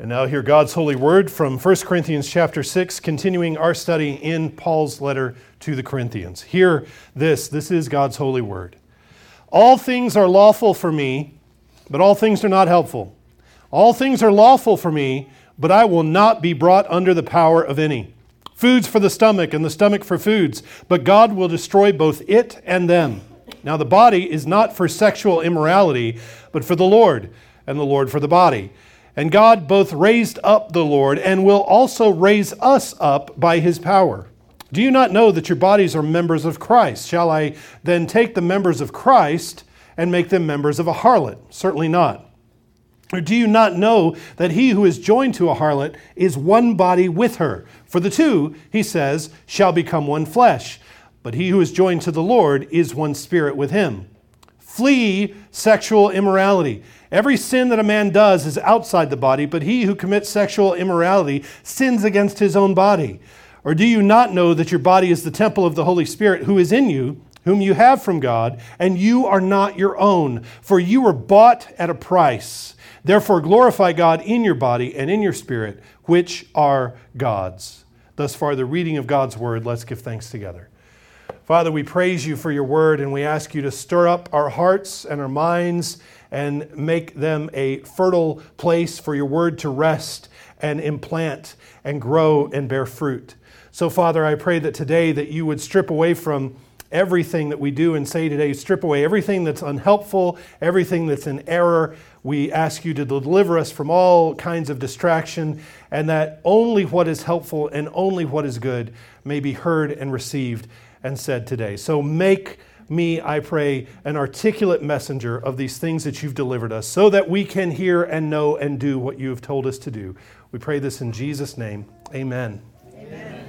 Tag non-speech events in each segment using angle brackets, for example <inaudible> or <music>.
And now hear God's holy word from 1 Corinthians chapter 6, continuing our study in Paul's letter to the Corinthians. Hear this, this is God's holy word. All things are lawful for me, but all things are not helpful. All things are lawful for me, but I will not be brought under the power of any. Foods for the stomach, and the stomach for foods, but God will destroy both it and them. Now the body is not for sexual immorality, but for the Lord, and the Lord for the body. And God both raised up the Lord and will also raise us up by his power. Do you not know that your bodies are members of Christ? Shall I then take the members of Christ and make them members of a harlot? Certainly not. Or do you not know that he who is joined to a harlot is one body with her? For the two, he says, shall become one flesh. But he who is joined to the Lord is one spirit with him. Flee sexual immorality. Every sin that a man does is outside the body, but he who commits sexual immorality sins against his own body. Or do you not know that your body is the temple of the Holy Spirit who is in you, whom you have from God, and you are not your own? For you were bought at a price. Therefore, glorify God in your body and in your spirit, which are God's. Thus far, the reading of God's word. Let's give thanks together. Father, we praise you for your word, and we ask you to stir up our hearts and our minds and make them a fertile place for your word to rest and implant and grow and bear fruit. So, Father, I pray that today that you would strip away from everything that we do and say today, strip away everything that's unhelpful, everything that's in error. We ask you to deliver us from all kinds of distraction, and that only what is helpful and only what is good may be heard and received and said today. So make me, I pray, an articulate messenger of these things that you've delivered us so that we can hear and know and do what you have told us to do. We pray this in Jesus' name. Amen. Amen.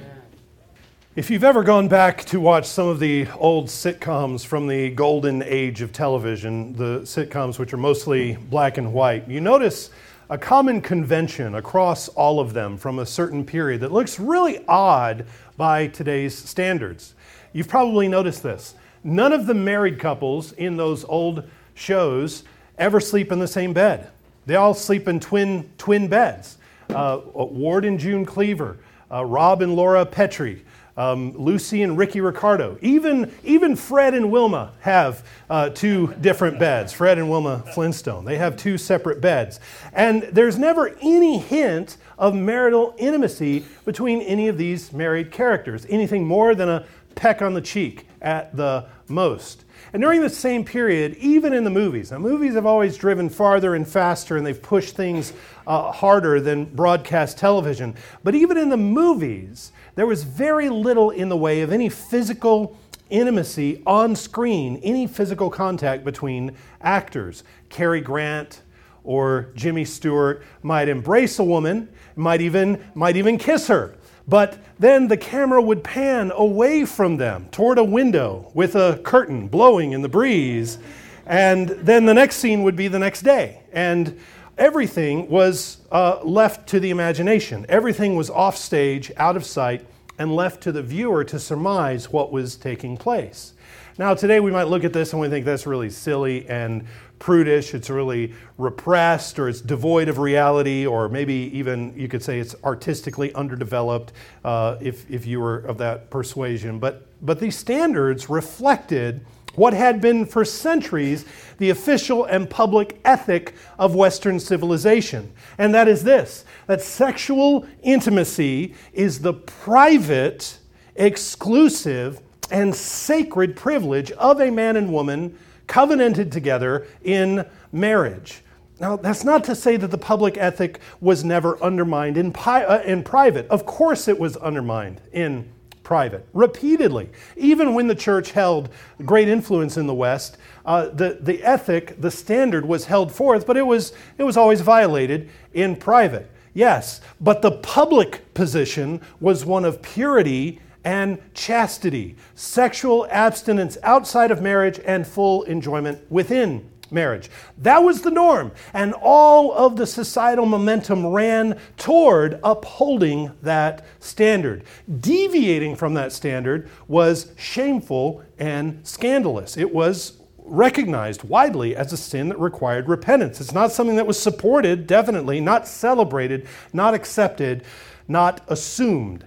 If you've ever gone back to watch some of the old sitcoms from the golden age of television, the sitcoms which are mostly black and white, you notice a common convention across all of them from a certain period that looks really odd by today's standards. You've probably noticed this. None of the married couples in those old shows ever sleep in the same bed. They all sleep in twin, twin beds. Uh, Ward and June Cleaver, uh, Rob and Laura Petrie, um, Lucy and Ricky Ricardo. Even, even Fred and Wilma have uh, two different beds. Fred and Wilma Flintstone. They have two separate beds. And there's never any hint of marital intimacy between any of these married characters, anything more than a peck on the cheek at the most. And during the same period, even in the movies, now movies have always driven farther and faster and they've pushed things uh, harder than broadcast television. But even in the movies, there was very little in the way of any physical intimacy on screen, any physical contact between actors. Cary Grant or Jimmy Stewart might embrace a woman, might even, might even kiss her. But then the camera would pan away from them toward a window with a curtain blowing in the breeze. And then the next scene would be the next day. And everything was uh, left to the imagination. Everything was off stage, out of sight, and left to the viewer to surmise what was taking place. Now, today we might look at this and we think that's really silly and prudish, it's really repressed, or it's devoid of reality, or maybe even you could say it's artistically underdeveloped uh, if, if you were of that persuasion. But, but these standards reflected what had been for centuries the official and public ethic of Western civilization. And that is this that sexual intimacy is the private, exclusive, and sacred privilege of a man and woman covenanted together in marriage. Now, that's not to say that the public ethic was never undermined in, pi- uh, in private. Of course, it was undermined in private, repeatedly. Even when the church held great influence in the West, uh, the, the ethic, the standard was held forth, but it was, it was always violated in private. Yes, but the public position was one of purity and chastity, sexual abstinence outside of marriage, and full enjoyment within marriage. That was the norm. And all of the societal momentum ran toward upholding that standard. Deviating from that standard was shameful and scandalous. It was recognized widely as a sin that required repentance. It's not something that was supported, definitely, not celebrated, not accepted, not assumed.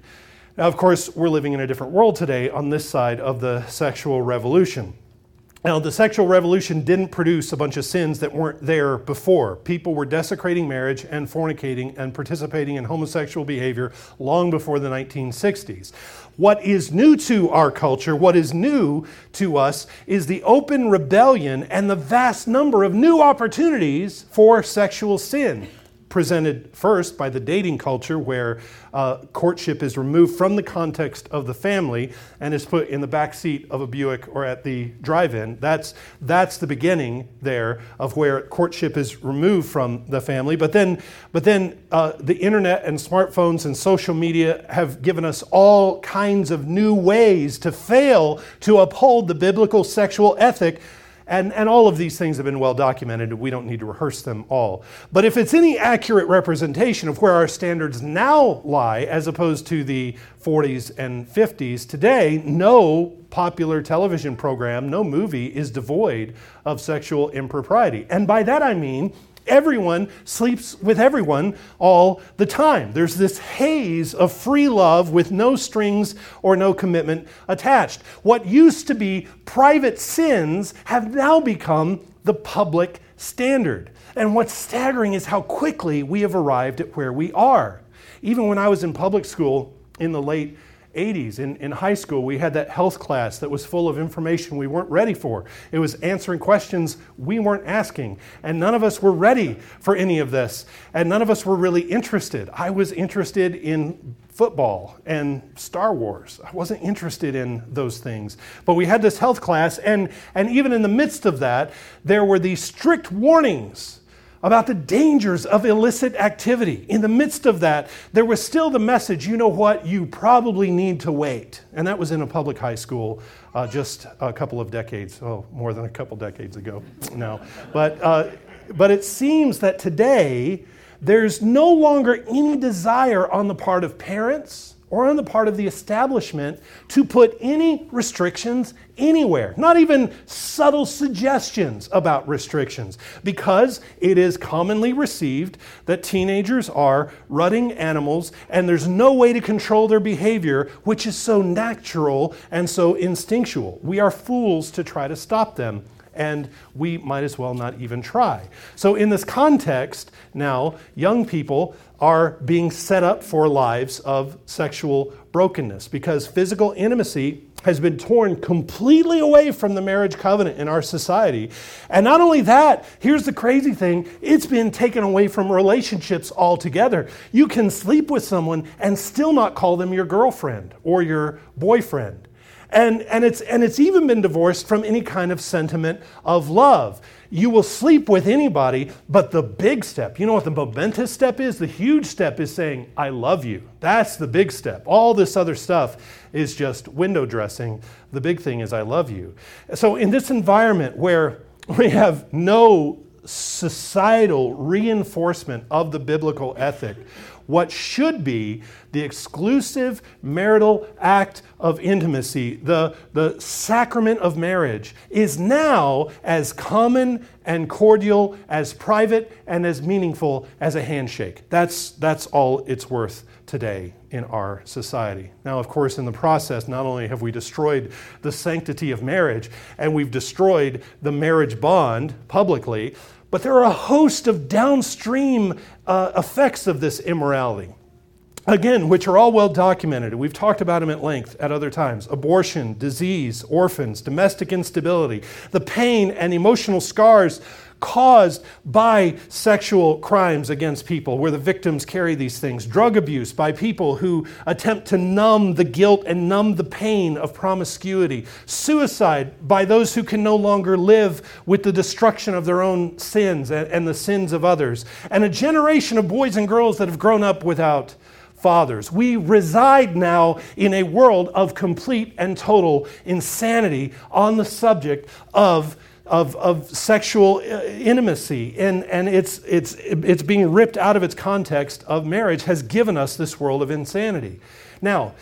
Now, of course, we're living in a different world today on this side of the sexual revolution. Now, the sexual revolution didn't produce a bunch of sins that weren't there before. People were desecrating marriage and fornicating and participating in homosexual behavior long before the 1960s. What is new to our culture, what is new to us, is the open rebellion and the vast number of new opportunities for sexual sin presented first by the dating culture, where uh, courtship is removed from the context of the family and is put in the back seat of a Buick or at the drive-in. That's that's the beginning there of where courtship is removed from the family. But then, but then uh, the internet and smartphones and social media have given us all kinds of new ways to fail to uphold the biblical sexual ethic and, and all of these things have been well documented, we don't need to rehearse them all. But if it's any accurate representation of where our standards now lie, as opposed to the 40s and 50s, today, no popular television program, no movie is devoid of sexual impropriety. And by that I mean, Everyone sleeps with everyone all the time. There's this haze of free love with no strings or no commitment attached. What used to be private sins have now become the public standard. And what's staggering is how quickly we have arrived at where we are. Even when I was in public school in the late 80s in, in high school, we had that health class that was full of information we weren't ready for. It was answering questions we weren't asking. And none of us were ready for any of this. And none of us were really interested. I was interested in football and Star Wars. I wasn't interested in those things. But we had this health class, and, and even in the midst of that, there were these strict warnings about the dangers of illicit activity. In the midst of that, there was still the message you know what, you probably need to wait. And that was in a public high school uh, just a couple of decades, oh, more than a couple decades ago now. But, uh, but it seems that today, there's no longer any desire on the part of parents or on the part of the establishment to put any restrictions anywhere, not even subtle suggestions about restrictions, because it is commonly received that teenagers are rutting animals and there's no way to control their behavior, which is so natural and so instinctual. We are fools to try to stop them and we might as well not even try. So, in this context, now, young people are being set up for lives of sexual brokenness because physical intimacy has been torn completely away from the marriage covenant in our society. And not only that, here's the crazy thing it's been taken away from relationships altogether. You can sleep with someone and still not call them your girlfriend or your boyfriend. And, and, it's, and it's even been divorced from any kind of sentiment of love. You will sleep with anybody, but the big step, you know what the momentous step is? The huge step is saying, I love you. That's the big step. All this other stuff is just window dressing. The big thing is, I love you. So, in this environment where we have no societal reinforcement of the biblical ethic, what should be the exclusive marital act of intimacy, the, the sacrament of marriage, is now as common and cordial, as private, and as meaningful as a handshake. That's, that's all it's worth today in our society. Now, of course, in the process, not only have we destroyed the sanctity of marriage and we've destroyed the marriage bond publicly, but there are a host of downstream uh, effects of this immorality. Again, which are all well documented. We've talked about them at length at other times abortion, disease, orphans, domestic instability, the pain and emotional scars caused by sexual crimes against people, where the victims carry these things, drug abuse by people who attempt to numb the guilt and numb the pain of promiscuity, suicide by those who can no longer live with the destruction of their own sins and, and the sins of others, and a generation of boys and girls that have grown up without fathers. We reside now in a world of complete and total insanity on the subject of of, of sexual uh, intimacy and, and it's, it's, it's being ripped out of its context of marriage has given us this world of insanity. Now,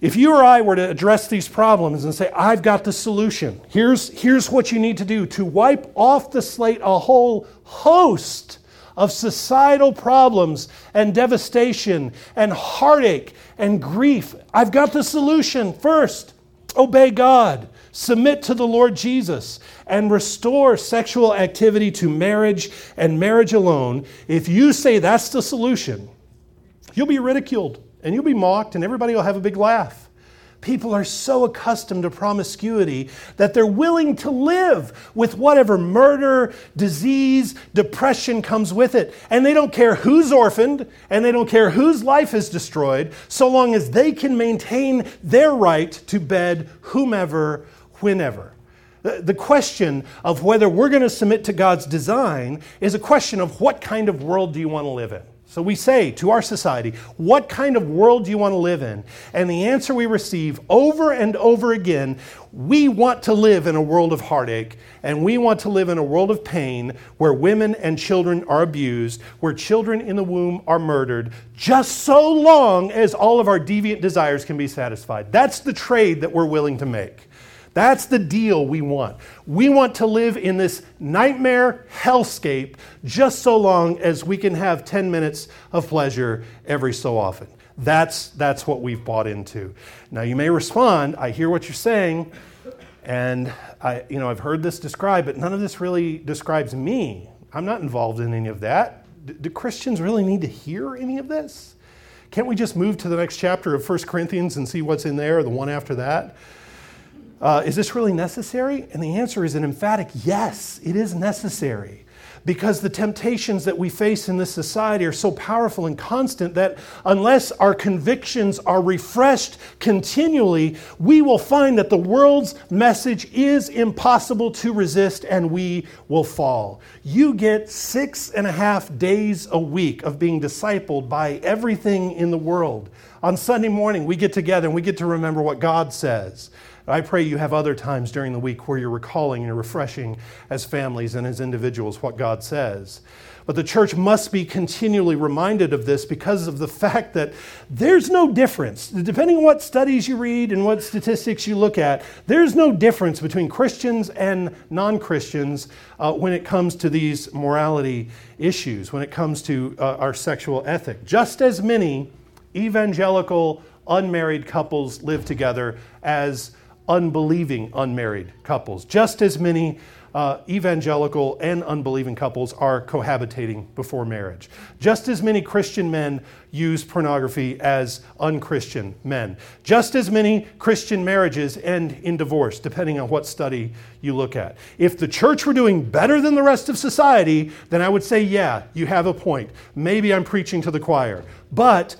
If you or I were to address these problems and say, I've got the solution, here's, here's what you need to do to wipe off the slate a whole host of societal problems and devastation and heartache and grief. I've got the solution. First, obey God, submit to the Lord Jesus, and restore sexual activity to marriage and marriage alone. If you say that's the solution, you'll be ridiculed and you'll be mocked, and everybody will have a big laugh. People are so accustomed to promiscuity that they're willing to live with whatever murder, disease, depression comes with it. And they don't care who's orphaned and they don't care whose life is destroyed, so long as they can maintain their right to bed whomever, whenever. The question of whether we're going to submit to God's design is a question of what kind of world do you want to live in? So we say to our society, what kind of world do you want to live in? And the answer we receive over and over again, we want to live in a world of heartache, and we want to live in a world of pain where women and children are abused, where children in the womb are murdered, just so long as all of our deviant desires can be satisfied. That's the trade that we're willing to make. That's the deal we want. We want to live in this nightmare hellscape just so long as we can have 10 minutes of pleasure every so often. That's, that's what we've bought into. Now, you may respond, I hear what you're saying, and I, you know, I've heard this described, but none of this really describes me. I'm not involved in any of that. D- do Christians really need to hear any of this? Can't we just move to the next chapter of 1 Corinthians and see what's in there, the one after that? Uh, is this really necessary? And the answer is an emphatic yes, it is necessary. Because the temptations that we face in this society are so powerful and constant that unless our convictions are refreshed continually, we will find that the world's message is impossible to resist and we will fall. You get six and a half days a week of being discipled by everything in the world. On Sunday morning, we get together and we get to remember what God says. I pray you have other times during the week where you're recalling and refreshing as families and as individuals what God says. But the church must be continually reminded of this because of the fact that there's no difference. Depending on what studies you read and what statistics you look at, there's no difference between Christians and non Christians uh, when it comes to these morality issues, when it comes to uh, our sexual ethic. Just as many evangelical unmarried couples live together as unbelieving unmarried couples. Just as many uh, evangelical and unbelieving couples are cohabitating before marriage. Just as many Christian men use pornography as unchristian men. Just as many Christian marriages end in divorce, depending on what study you look at. If the church were doing better than the rest of society, then I would say, yeah, you have a point. Maybe I'm preaching to the choir. But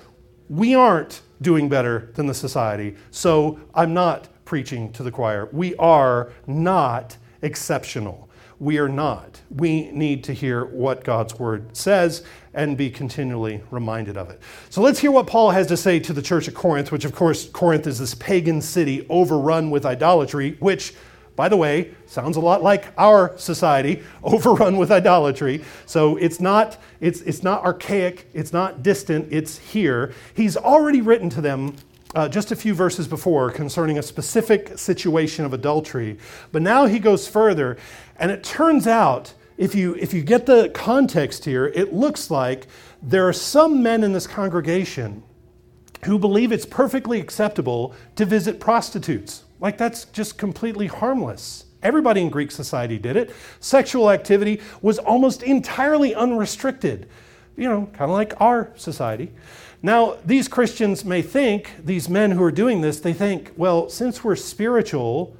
we aren't doing better than the society, so I'm not preaching to the choir. We are not exceptional. We are not. We need to hear what God's word says and be continually reminded of it. So let's hear what Paul has to say to the church at Corinth, which, of course, Corinth is this pagan city overrun with idolatry, which, by the way, sounds a lot like our society, <laughs> overrun with idolatry. So it's not, it's, it's not archaic, it's not distant, it's here. He's already written to them uh, just a few verses before concerning a specific situation of adultery. But now he goes further, and it turns out, if you, if you get the context here, it looks like there are some men in this congregation who believe it's perfectly acceptable to visit prostitutes. Like that's just completely harmless. Everybody in Greek society did it. Sexual activity was almost entirely unrestricted, you know, kind of like our society. Now, these Christians may think, these men who are doing this, they think, well, since we're spiritual,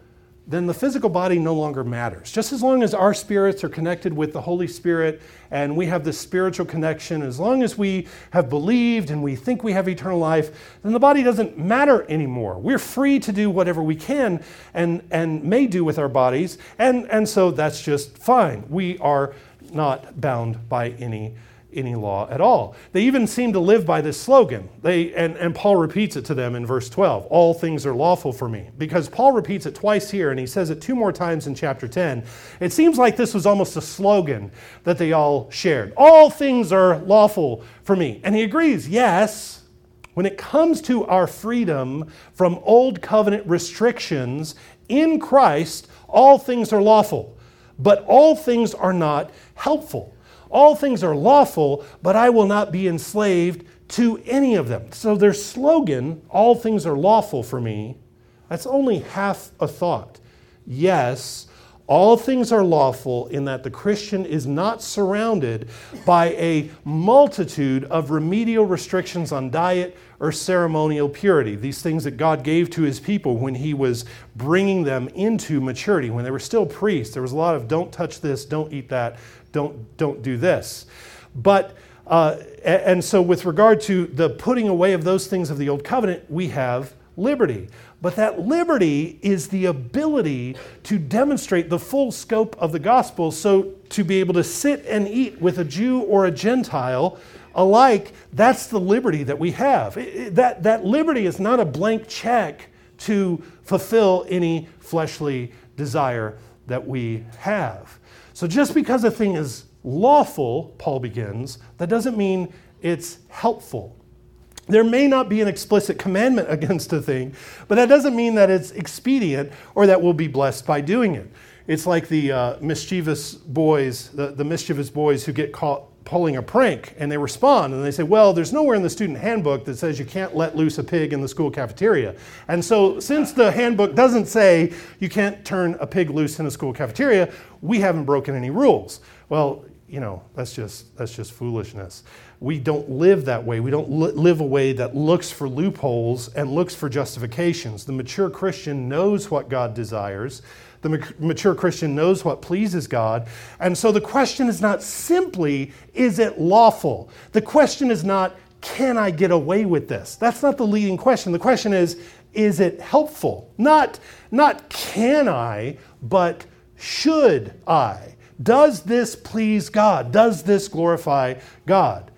then the physical body no longer matters. Just as long as our spirits are connected with the Holy Spirit and we have this spiritual connection, as long as we have believed and we think we have eternal life, then the body doesn't matter anymore. We're free to do whatever we can and, and may do with our bodies, and, and so that's just fine. We are not bound by any any law at all. They even seem to live by this slogan. They, and, and Paul repeats it to them in verse 12 All things are lawful for me. Because Paul repeats it twice here, and he says it two more times in chapter 10. It seems like this was almost a slogan that they all shared. All things are lawful for me. And he agrees, yes, When it comes to our freedom from old covenant restrictions in Christ, all things are lawful, but all things are not helpful. All things are lawful, but I will not be enslaved to any of them. So their slogan, all things are lawful for me, that's only half a thought. Yes, all things are lawful in that the Christian is not surrounded by a multitude of remedial restrictions on diet or ceremonial purity, these things that God gave to his people when he was bringing them into maturity. When they were still priests, there was a lot of don't touch this, don't eat that, don't, don't do this. But uh, and so, with regard to the putting away of those things of the old covenant, we have liberty. But that liberty is the ability to demonstrate the full scope of the gospel. So, to be able to sit and eat with a Jew or a Gentile alike, that's the liberty that we have. That, that liberty is not a blank check to fulfill any fleshly desire that we have. So, just because a thing is lawful, Paul begins, that doesn't mean it's helpful. There may not be an explicit commandment <laughs> against a thing, but that doesn't mean that it's expedient or that we'll be blessed by doing it. It's like the uh, mischievous boys, the, the mischievous boys who get caught pulling a prank and they respond and they say, Well, there's nowhere in the student handbook that says you can't let loose a pig in the school cafeteria. And so, since the handbook doesn't say you can't turn a pig loose in a school cafeteria, we haven't broken any rules. Well, you know, that's just, that's just foolishness. We don't live that way. We don't li- live a way that looks for loopholes and looks for justifications. The mature Christian knows what God desires. The ma- mature Christian knows what pleases God. And so the question is not simply, is it lawful? The question is not, can I get away with this? That's not the leading question. The question is, is it helpful? Not, not can I, but should I? Does this please God? Does this glorify God?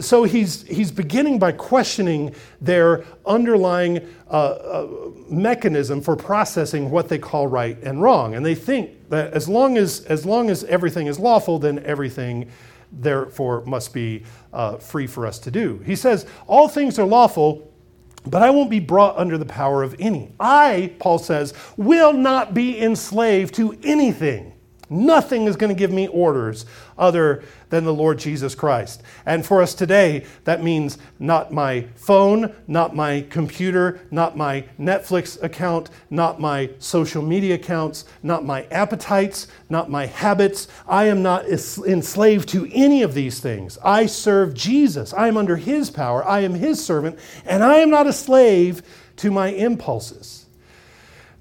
So he's, he's beginning by questioning their underlying uh, uh, mechanism for processing what they call right and wrong. And they think that as long as, as, long as everything is lawful, then everything therefore must be uh, free for us to do. He says, All things are lawful, but I won't be brought under the power of any. I, Paul says, will not be enslaved to anything. Nothing is going to give me orders other than the Lord Jesus Christ. And for us today, that means not my phone, not my computer, not my Netflix account, not my social media accounts, not my appetites, not my habits. I am not enslaved to any of these things. I serve Jesus. I am under his power. I am his servant, and I am not a slave to my impulses.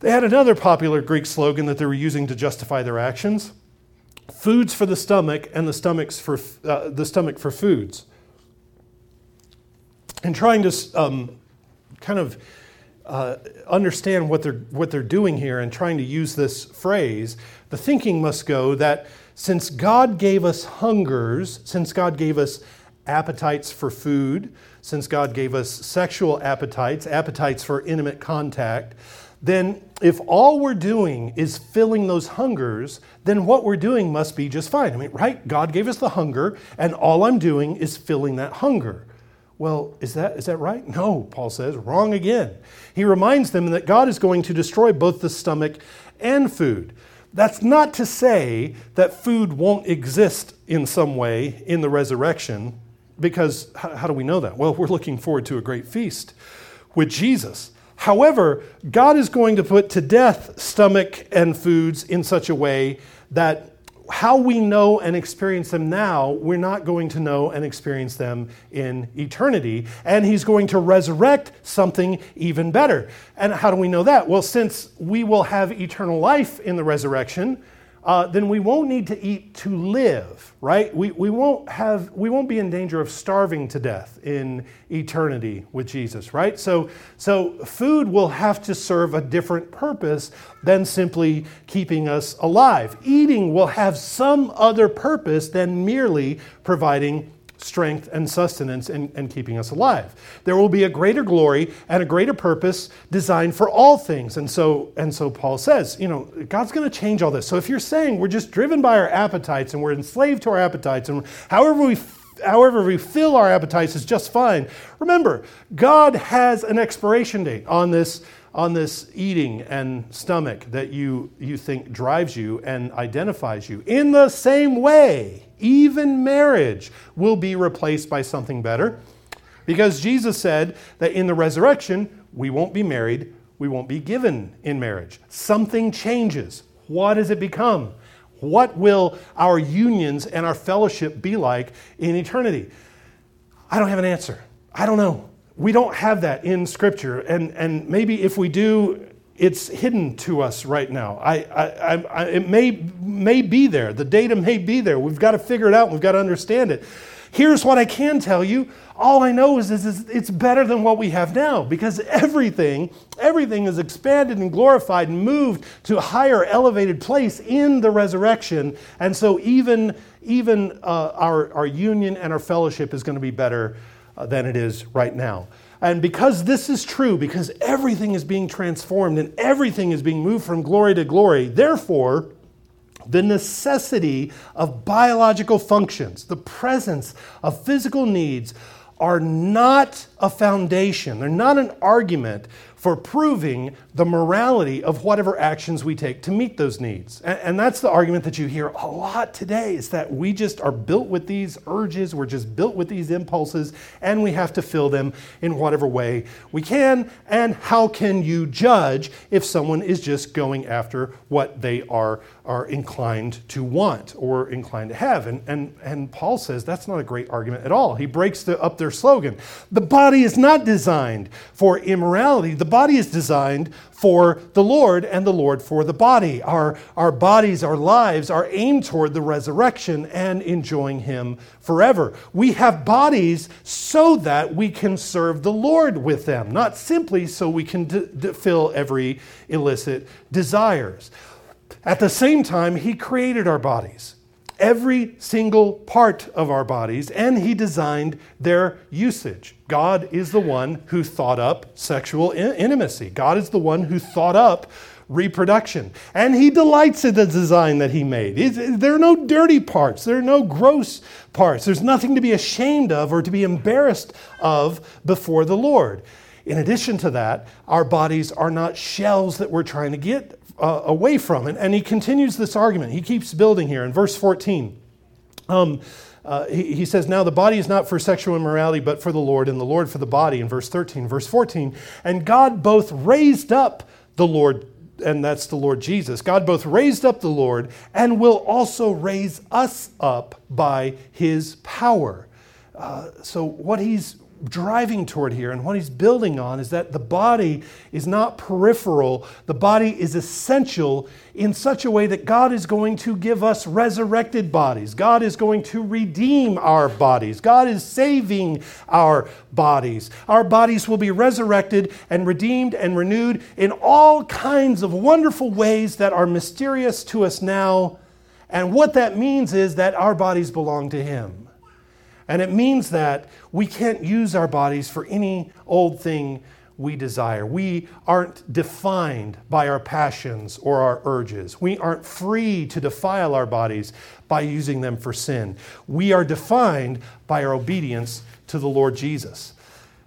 They had another popular Greek slogan that they were using to justify their actions foods for the stomach and the, stomachs for, uh, the stomach for foods. And trying to um, kind of uh, understand what they're, what they're doing here and trying to use this phrase, the thinking must go that since God gave us hungers, since God gave us appetites for food, since God gave us sexual appetites, appetites for intimate contact, then if all we're doing is filling those hungers, then what we're doing must be just fine. I mean, right? God gave us the hunger, and all I'm doing is filling that hunger. Well, is that, is that right? No, Paul says, wrong again. He reminds them that God is going to destroy both the stomach and food. That's not to say that food won't exist in some way in the resurrection, because how, how do we know that? Well, we're looking forward to a great feast with Jesus. However, God is going to put to death stomach and foods in such a way that how we know and experience them now, we're not going to know and experience them in eternity. And He's going to resurrect something even better. And how do we know that? Well, since we will have eternal life in the resurrection, uh, then we won't need to eat to live, right? We, we, won't have, we won't be in danger of starving to death in eternity with Jesus, right? So, so food will have to serve a different purpose than simply keeping us alive. Eating will have some other purpose than merely providing strength and sustenance and, and keeping us alive. There will be a greater glory and a greater purpose designed for all things. And so, and so Paul says, you know, God's going to change all this. So if you're saying we're just driven by our appetites and we're enslaved to our appetites and however we however we fill our appetites is just fine. Remember, God has an expiration date on this on this eating and stomach that you, you think drives you and identifies you. In the same way, even marriage will be replaced by something better because Jesus said that in the resurrection, we won't be married, we won't be given in marriage. Something changes. What does it become? What will our unions and our fellowship be like in eternity? I don't have an answer. I don't know. We don't have that in Scripture. And, and maybe if we do, it's hidden to us right now. I, I, I, it may, may be there. The data may be there. We've got to figure it out. We've got to understand it. Here's what I can tell you. All I know is, is, is, it's better than what we have now because everything, everything is expanded and glorified and moved to a higher elevated place in the resurrection. And so even, even uh, our, our union and our fellowship is going to be better uh, than it is right now. And because this is true, because everything is being transformed and everything is being moved from glory to glory, therefore, the necessity of biological functions, the presence of physical needs, are not a foundation. They're not an argument for proving the morality of whatever actions we take to meet those needs. And, and, that's the argument that you hear a lot today is that we just are built with these urges, we're just built with these impulses, and we have to fill them in whatever way we can. And how can you judge if someone is just going after what they are, are inclined to want or inclined to have? And, and, and Paul says that's not a great argument at all. He breaks the, up their slogan. The body is not designed for immorality. The body is designed for the Lord and the Lord for the body. Our, our bodies, our lives are aimed toward the resurrection and enjoying Him forever. We have bodies so that we can serve the Lord with them, not simply so we can d- d- fill every illicit desires. At the same time, He created our bodies every single part of our bodies and he designed their usage. God is the one who thought up sexual in- intimacy. God is the one who thought up reproduction. And he delights in the design that he made. It, there are no dirty parts, there are no gross parts. There's nothing to be ashamed of or to be embarrassed of before the Lord. In addition to that, our bodies are not shells that we're trying to get uh, away from it. And he continues this argument. He keeps building here in verse 14. Um, uh, he, he, says, Now the body is not for sexual immorality, but for the Lord, and the Lord for the body, in verse 13. Verse 14, and God both raised up the Lord, and that's the Lord Jesus. God both raised up the Lord and will also raise us up by his power. Uh, so, what he's driving toward here and what he's building on is that the body is not peripheral. The body is essential in such a way that God is going to give us resurrected bodies. God is going to redeem our bodies. God is saving our bodies. Our bodies will be resurrected and redeemed and renewed in all kinds of wonderful ways that are mysterious to us now. And what that means is that our bodies belong to Him. And it means that we can't use our bodies for any old thing we desire. We aren't defined by our passions or our urges. We aren't free to defile our bodies by using them for sin. We are defined by our obedience to the Lord Jesus.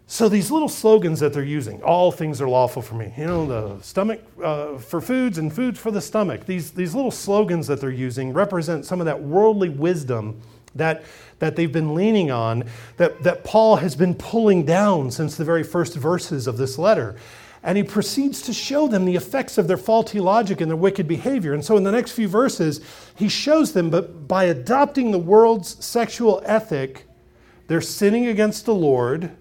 So these little slogans that they're using, all things are lawful for me. You know, the stomach uh, for foods and foods for the stomach. These, these little slogans that they're using represent some of that worldly wisdom that, that they've been leaning on, that, that Paul has been pulling down since the very first verses of this letter. And he proceeds to show them the effects of their faulty logic and their wicked behavior. And so in the next few verses, he shows them, but by adopting the world's sexual ethic, they're sinning against the Lord,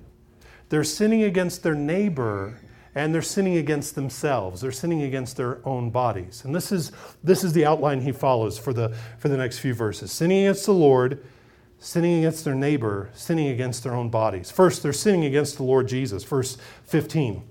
they're sinning against their neighbor, and they're sinning against themselves. They're sinning against their own bodies. And this is, this is the outline he follows for the, for the next few verses sinning against the Lord, sinning against their neighbor, sinning against their own bodies. First, they're sinning against the Lord Jesus. Verse 15.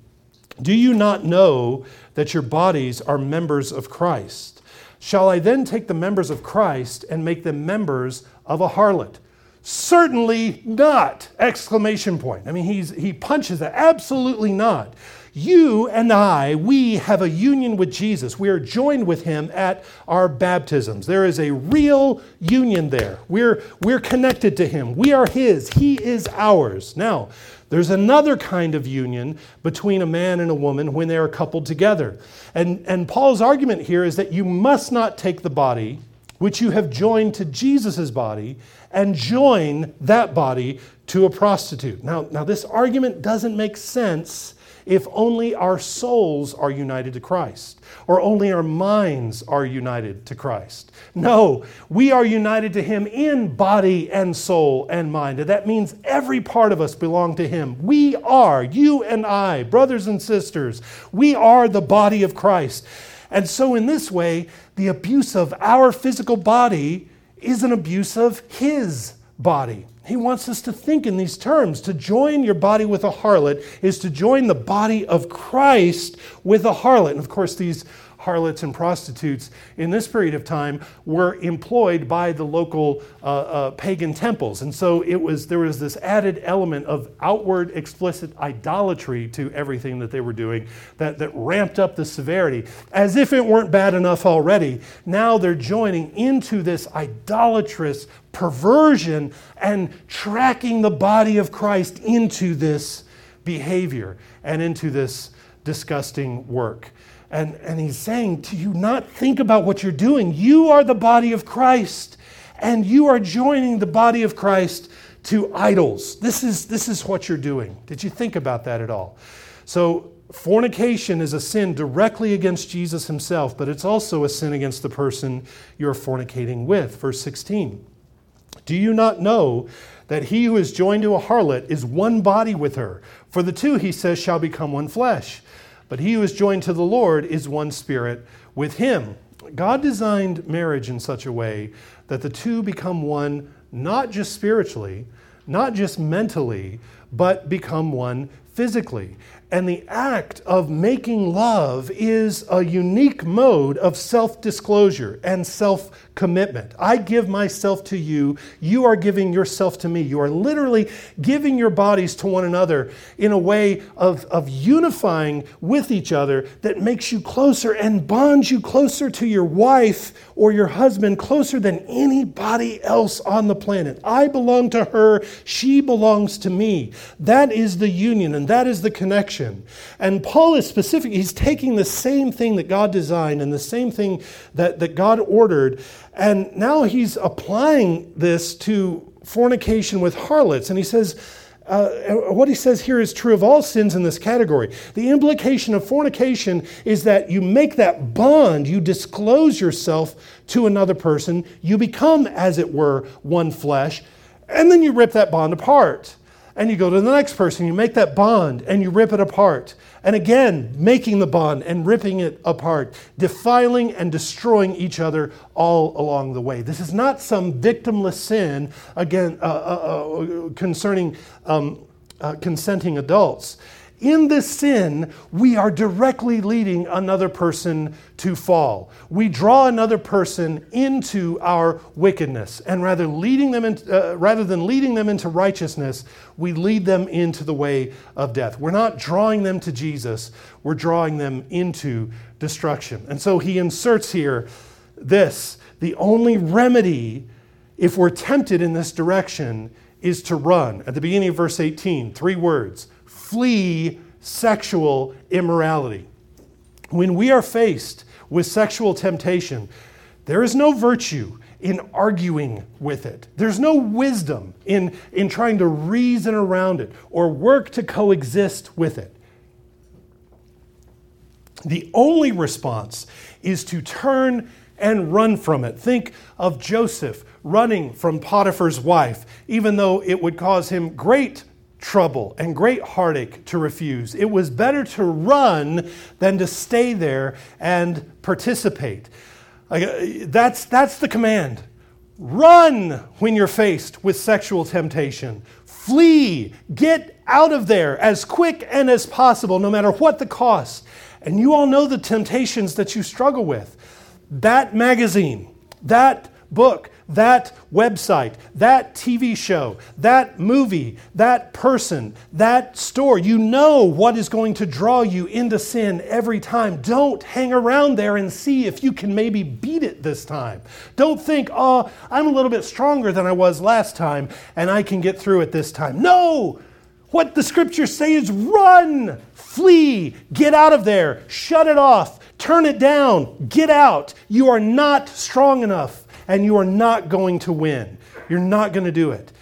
Do you not know that your bodies are members of Christ? Shall I then take the members of Christ and make them members of a harlot? Certainly not! Exclamation point. I mean, he's, he punches that. Absolutely not. You and I, we have a union with Jesus. We are joined with him at our baptisms. There is a real union there. We're, we're connected to him. We are his. He is ours. Now, there's another kind of union between a man and a woman when they are coupled together. And, and Paul's argument here is that you must not take the body which you have joined to Jesus' body and join that body to a prostitute. Now, now, this argument doesn't make sense if only our souls are united to Christ or only our minds are united to Christ. No, we are united to Him in body and soul and mind. And that means every part of us belong to Him. We are, you and I, brothers and sisters, we are the body of Christ. And so, in this way, the abuse of our physical body is an abuse of His body. He wants us to think in these terms. To join your body with a harlot is to join the body of Christ with a harlot. And of course, these harlots and prostitutes in this period of time were employed by the local uh, uh, pagan temples. And so it was, there was this added element of outward explicit idolatry to everything that they were doing that, that ramped up the severity. As if it weren't bad enough already, now they're joining into this idolatrous perversion and tracking the body of Christ into this behavior and into this disgusting work. And, and he's saying to you, not think about what you're doing. You are the body of Christ, and you are joining the body of Christ to idols. This is, this is what you're doing. Did you think about that at all? So, fornication is a sin directly against Jesus himself, but it's also a sin against the person you're fornicating with. Verse 16. Do you not know that he who is joined to a harlot is one body with her? For the two, he says, shall become one flesh. But he who is joined to the Lord is one spirit with him. God designed marriage in such a way that the two become one, not just spiritually, not just mentally, but become one physically. And the act of making love is a unique mode of self disclosure and self commitment. I give myself to you. You are giving yourself to me. You are literally giving your bodies to one another in a way of, of unifying with each other that makes you closer and bonds you closer to your wife or your husband, closer than anybody else on the planet. I belong to her. She belongs to me. That is the union and that is the connection. And Paul is specific. He's taking the same thing that God designed and the same thing that, that God ordered and now he's applying this to fornication with harlots. And he says, uh, what he says here is true of all sins in this category. The implication of fornication is that you make that bond, you disclose yourself to another person, you become, as it were, one flesh, and then you rip that bond apart and you go to the next person, you make that bond and you rip it apart. And again, making the bond and ripping it apart, defiling and destroying each other all along the way. This is not some victimless sin, again, uh, uh, uh, concerning um, uh, consenting adults in this sin, we are directly leading another person to fall. We draw another person into our wickedness, and rather leading them in, uh, rather than leading them into righteousness, we lead them into the way of death. We're not drawing them to Jesus; we're drawing them into destruction. And so he inserts here this: the only remedy, if we're tempted in this direction, is to run. At the beginning of verse 18, three words flee sexual immorality. When we are faced with sexual temptation, there is no virtue in arguing with it. There's no wisdom in, in trying to reason around it or work to coexist with it. The only response is to turn and run from it. Think of Joseph running from Potiphar's wife, even though it would cause him great trouble and great heartache to refuse. It was better to run than to stay there and participate. That's, that's the command. Run when you're faced with sexual temptation. Flee. Get out of there as quick and as possible, no matter what the cost. And you all know the temptations that you struggle with. That magazine, that book, that website, that TV show, that movie, that person, that store. You know what is going to draw you into sin every time. Don't hang around there and see if you can maybe beat it this time. Don't think, oh, I'm a little bit stronger than I was last time and I can get through it this time. No! What the scriptures say is run, flee, get out of there, shut it off, turn it down, get out. You are not strong enough and you are not going to win. You're not going to do it.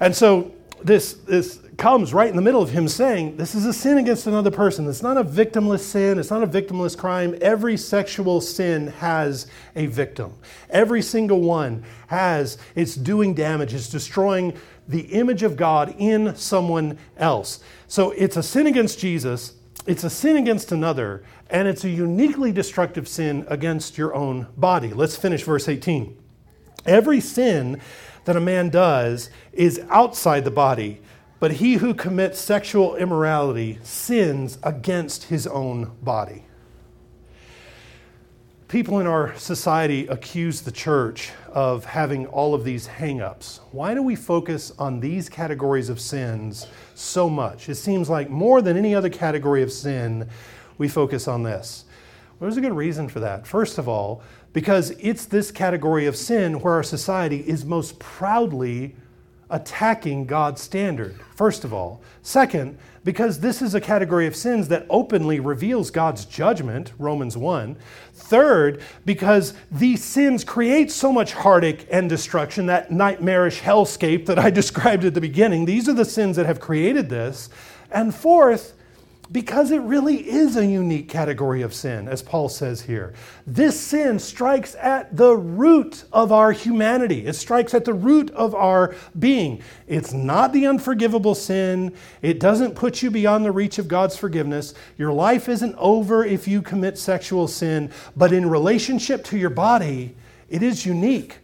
And so this, this comes right in the middle of him saying, This is a sin against another person. It's not a victimless sin. It's not a victimless crime. Every sexual sin has a victim. Every single one has, it's doing damage, it's destroying the image of God in someone else. So it's a sin against Jesus, it's a sin against another, and it's a uniquely destructive sin against your own body. Let's finish verse 18. Every sin that a man does is outside the body, but he who commits sexual immorality sins against his own body. People in our society accuse the church of having all of these hang ups. Why do we focus on these categories of sins so much? It seems like more than any other category of sin, we focus on this. Well, there's a good reason for that. First of all, because it's this category of sin where our society is most proudly attacking God's standard, first of all. Second, because this is a category of sins that openly reveals God's judgment, Romans 1. Third, because these sins create so much heartache and destruction, that nightmarish hellscape that I <laughs> described at the beginning. These are the sins that have created this. And fourth, because it really is a unique category of sin, as Paul says here. This sin strikes at the root of our humanity, it strikes at the root of our being. It's not the unforgivable sin, it doesn't put you beyond the reach of God's forgiveness. Your life isn't over if you commit sexual sin, but in relationship to your body, it is unique.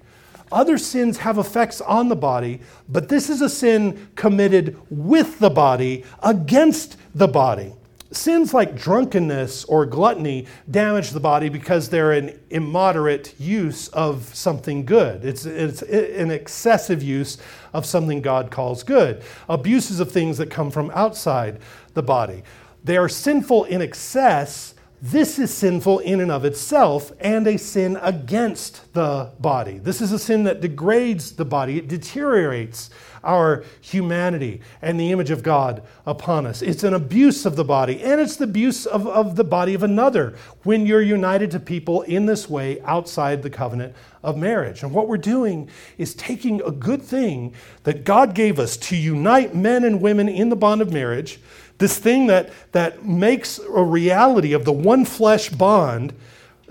Other sins have effects on the body, but this is a sin committed with the body against the body. Sins like drunkenness or gluttony damage the body because they're an immoderate use of something good. It's, it's an excessive use of something God calls good. Abuses of things that come from outside the body. They are sinful in excess this is sinful in and of itself and a sin against the body. This is a sin that degrades the body, it deteriorates our humanity and the image of God upon us. It's an abuse of the body, and it's the abuse of, of the body of another when you're united to people in this way outside the covenant of marriage. And what we're doing is taking a good thing that God gave us to unite men and women in the bond of marriage this thing that, that makes a reality of the one flesh bond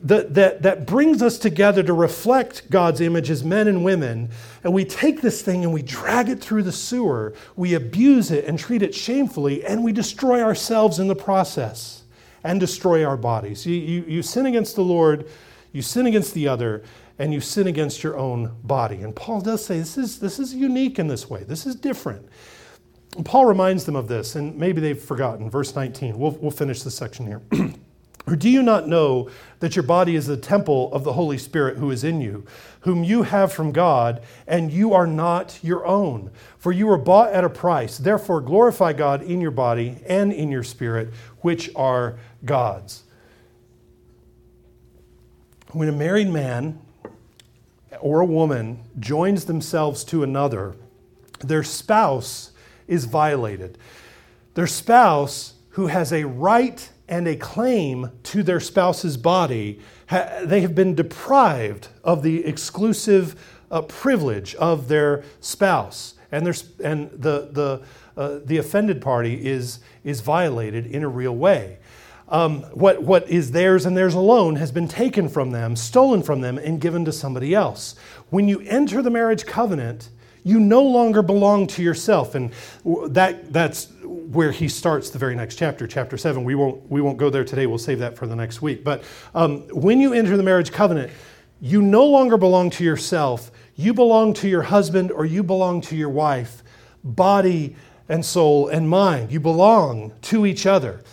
that, that, that brings us together to reflect God's image as men and women. And we take this thing and we drag it through the sewer. We abuse it and treat it shamefully, and we destroy ourselves in the process and destroy our bodies. You, you, you sin against the Lord, you sin against the other, and you sin against your own body. And Paul does say this is, this is unique in this way, this is different. Paul reminds them of this, and maybe they've forgotten. Verse 19. We'll, we'll finish this section here. or <clears throat> do you not know that your body is the temple of the Holy Spirit who is in you, whom you have from God, and you are not your own? For you were bought at a price. Therefore, glorify God in your body and in your spirit, which are God's. When a married man or a woman joins themselves to another, their spouse is violated. Their spouse, who has a right and a claim to their spouse's body, they have been deprived of the exclusive uh, privilege of their spouse. And, and the, the, uh, the offended party is, is violated in a real way. Um, what, what is theirs and theirs alone has been taken from them, stolen from them, and given to somebody else. When you enter the marriage covenant, you no longer belong to yourself. And that, that's where he starts the very next chapter, chapter 7. We won't, we won't go there today. We'll save that for the next week. But um, when you enter the marriage covenant, you no longer belong to yourself. You belong to your husband or you belong to your wife, body and soul and mind. You belong to each other.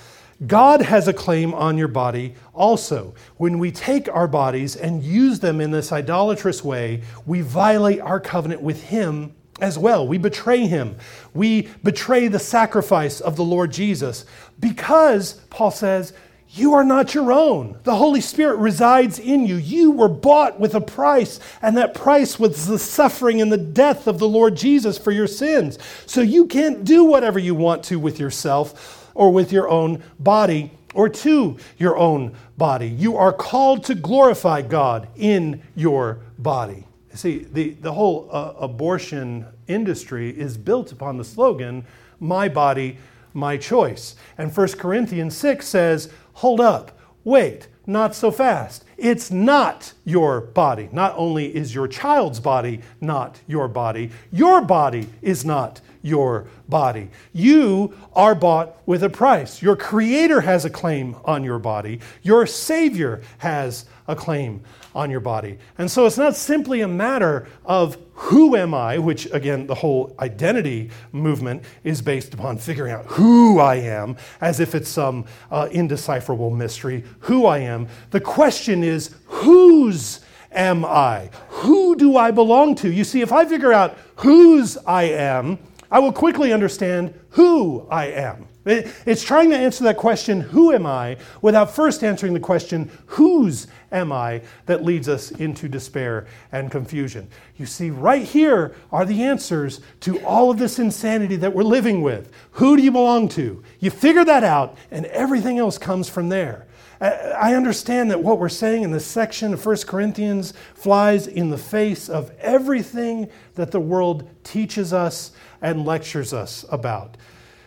God has a claim on your body also. When we take our bodies and use them in this idolatrous way, we violate our covenant with Him as well. We betray Him. We betray the sacrifice of the Lord Jesus because, Paul says, you are not your own. The Holy Spirit resides in you. You were bought with a price, and that price was the suffering and the death of the Lord Jesus for your sins. So you can't do whatever you want to with yourself or with your own body or to your own body. You are called to glorify God in your body. See, the, the whole uh, abortion industry is built upon the slogan, My body, my choice. And 1 Corinthians 6 says, Hold up, wait, not so fast. It's not your body. Not only is your child's body not your body, your body is not your body. You are bought with a price. Your Creator has a claim on your body, your Savior has a claim on your body. And so it's not simply a matter of who am I, which again, the whole identity movement is based upon figuring out who I am as if it's some uh, indecipherable mystery, who I am. The question is, whose am I? Who do I belong to? You see, if I figure out whose I am, I will quickly understand who I am. It's trying to answer that question, who am I, without first answering the question, whose am I, that leads us into despair and confusion. You see, right here are the answers to all of this insanity that we're living with. Who do you belong to? You figure that out, and everything else comes from there. I understand that what we're saying in this section of 1 Corinthians flies in the face of everything that the world teaches us and lectures us about.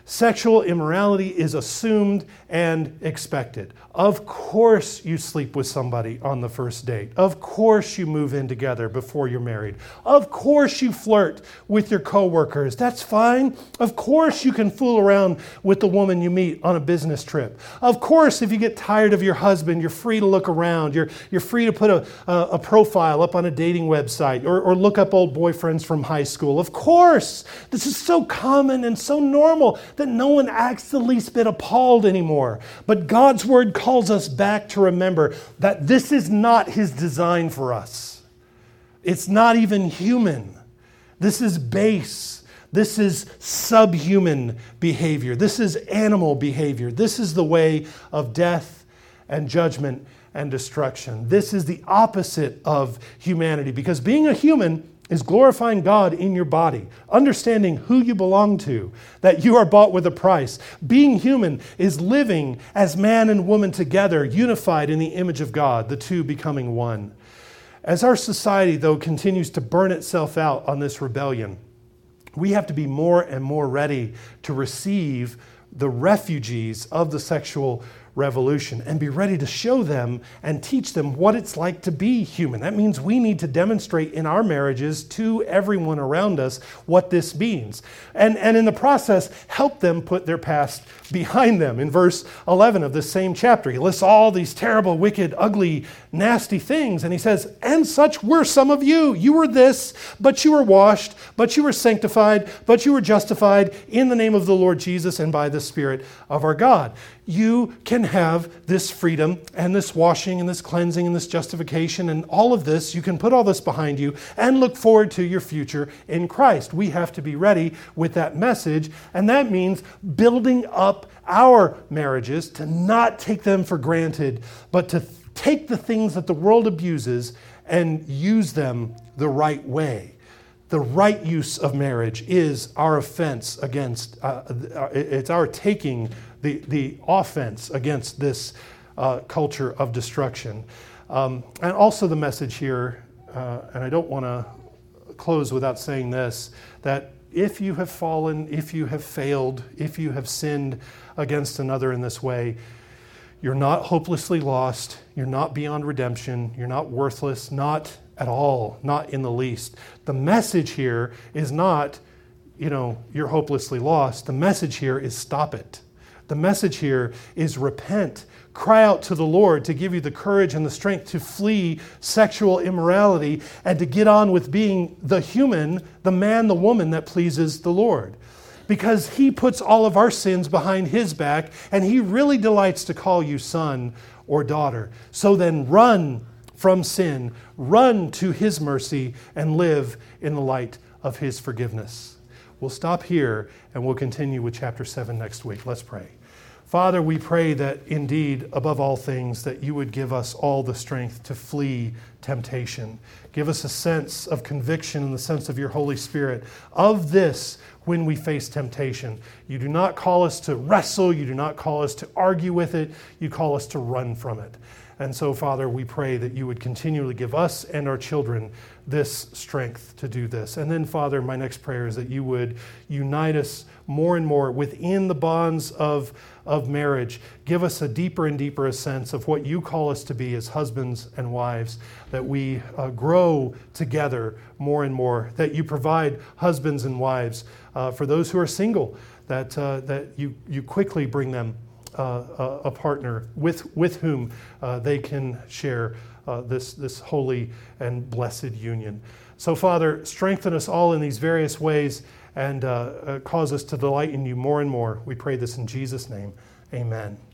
Sexual immorality is assumed and expected. Of course, you sleep with somebody on the first date. Of course, you move in together before you're married. Of course, you flirt with your coworkers. That's fine. Of course, you can fool around with the woman you meet on a business trip. Of course, if you get tired of your husband, you're free to look around. You're, you're free to put a, a, a profile up on a dating website or, or look up old boyfriends from high school. Of course, this is so common and so normal that no one acts the least bit appalled anymore. But God's word calls us back to remember that this is not his design for us. It's not even human. This is base. This is subhuman behavior. This is animal behavior. This is the way of death and judgment and destruction. This is the opposite of humanity because being a human is glorifying God in your body, understanding who you belong to, that you are bought with a price. Being human is living as man and woman together, unified in the image of God, the two becoming one. As our society, though, continues to burn itself out on this rebellion, we have to be more and more ready to receive the refugees of the sexual revolution and be ready to show them and teach them what it's like to be human. That means we need to demonstrate in our marriages to everyone around us what this means. And, and in the process, help them put their past behind them. In verse 11 of this same chapter, he lists all these terrible, wicked, ugly, nasty things. And he says, And such were some of you. You were this, but you were washed, but you were sanctified, but you were justified in the name of the Lord Jesus and by the Spirit of our God you can have this freedom and this washing and this cleansing and this justification and all of this. You can put all this behind you and look forward to your future in Christ. We have to be ready with that message, and that means building up our marriages to not take them for granted, but to take the things that the world abuses and use them the right way the right use of marriage is our offense against, uh, it's our taking the, the offense against this uh, culture of destruction. Um, and also, the message here, uh, and I don't want to close without saying this that if you have fallen, if you have failed, if you have sinned against another in this way, you're not hopelessly lost. You're not beyond redemption. You're not worthless, not at all, not in the least. The message here is not, you know, you're hopelessly lost. The message here is stop it. The message here is repent. Cry out to the Lord to give you the courage and the strength to flee sexual immorality and to get on with being the human, the man, the woman that pleases the Lord. because He puts all of our sins behind His back, and He really delights to call you son or daughter. So then run from sin, run to His mercy, and live in the light of His forgiveness. We'll stop here and we'll continue with chapter 7 next week. Let's pray. Father, we pray that indeed, above all things, that you would give us all the strength to flee temptation. Give us a sense of conviction in the sense of your Holy Spirit of this when we face temptation. You do not call us to wrestle, you do not call us to argue with it, you call us to run from it. And so, Father, we pray that you would continually give us and our children this strength to do this. And then, Father, my next prayer is that you would unite us more and more within the bonds of, of marriage. Give us a deeper and deeper a sense of what you call us to be as husbands and wives, that we uh, grow together more and more, that you provide husbands and wives uh, for those who are single, that, uh, that you, you quickly bring them uh, a partner with, with whom uh, they can share uh, this, this holy and blessed union. So, Father, strengthen us all in these various ways and uh, uh, cause us to delight in you more and more. We pray this in Jesus' name. Amen.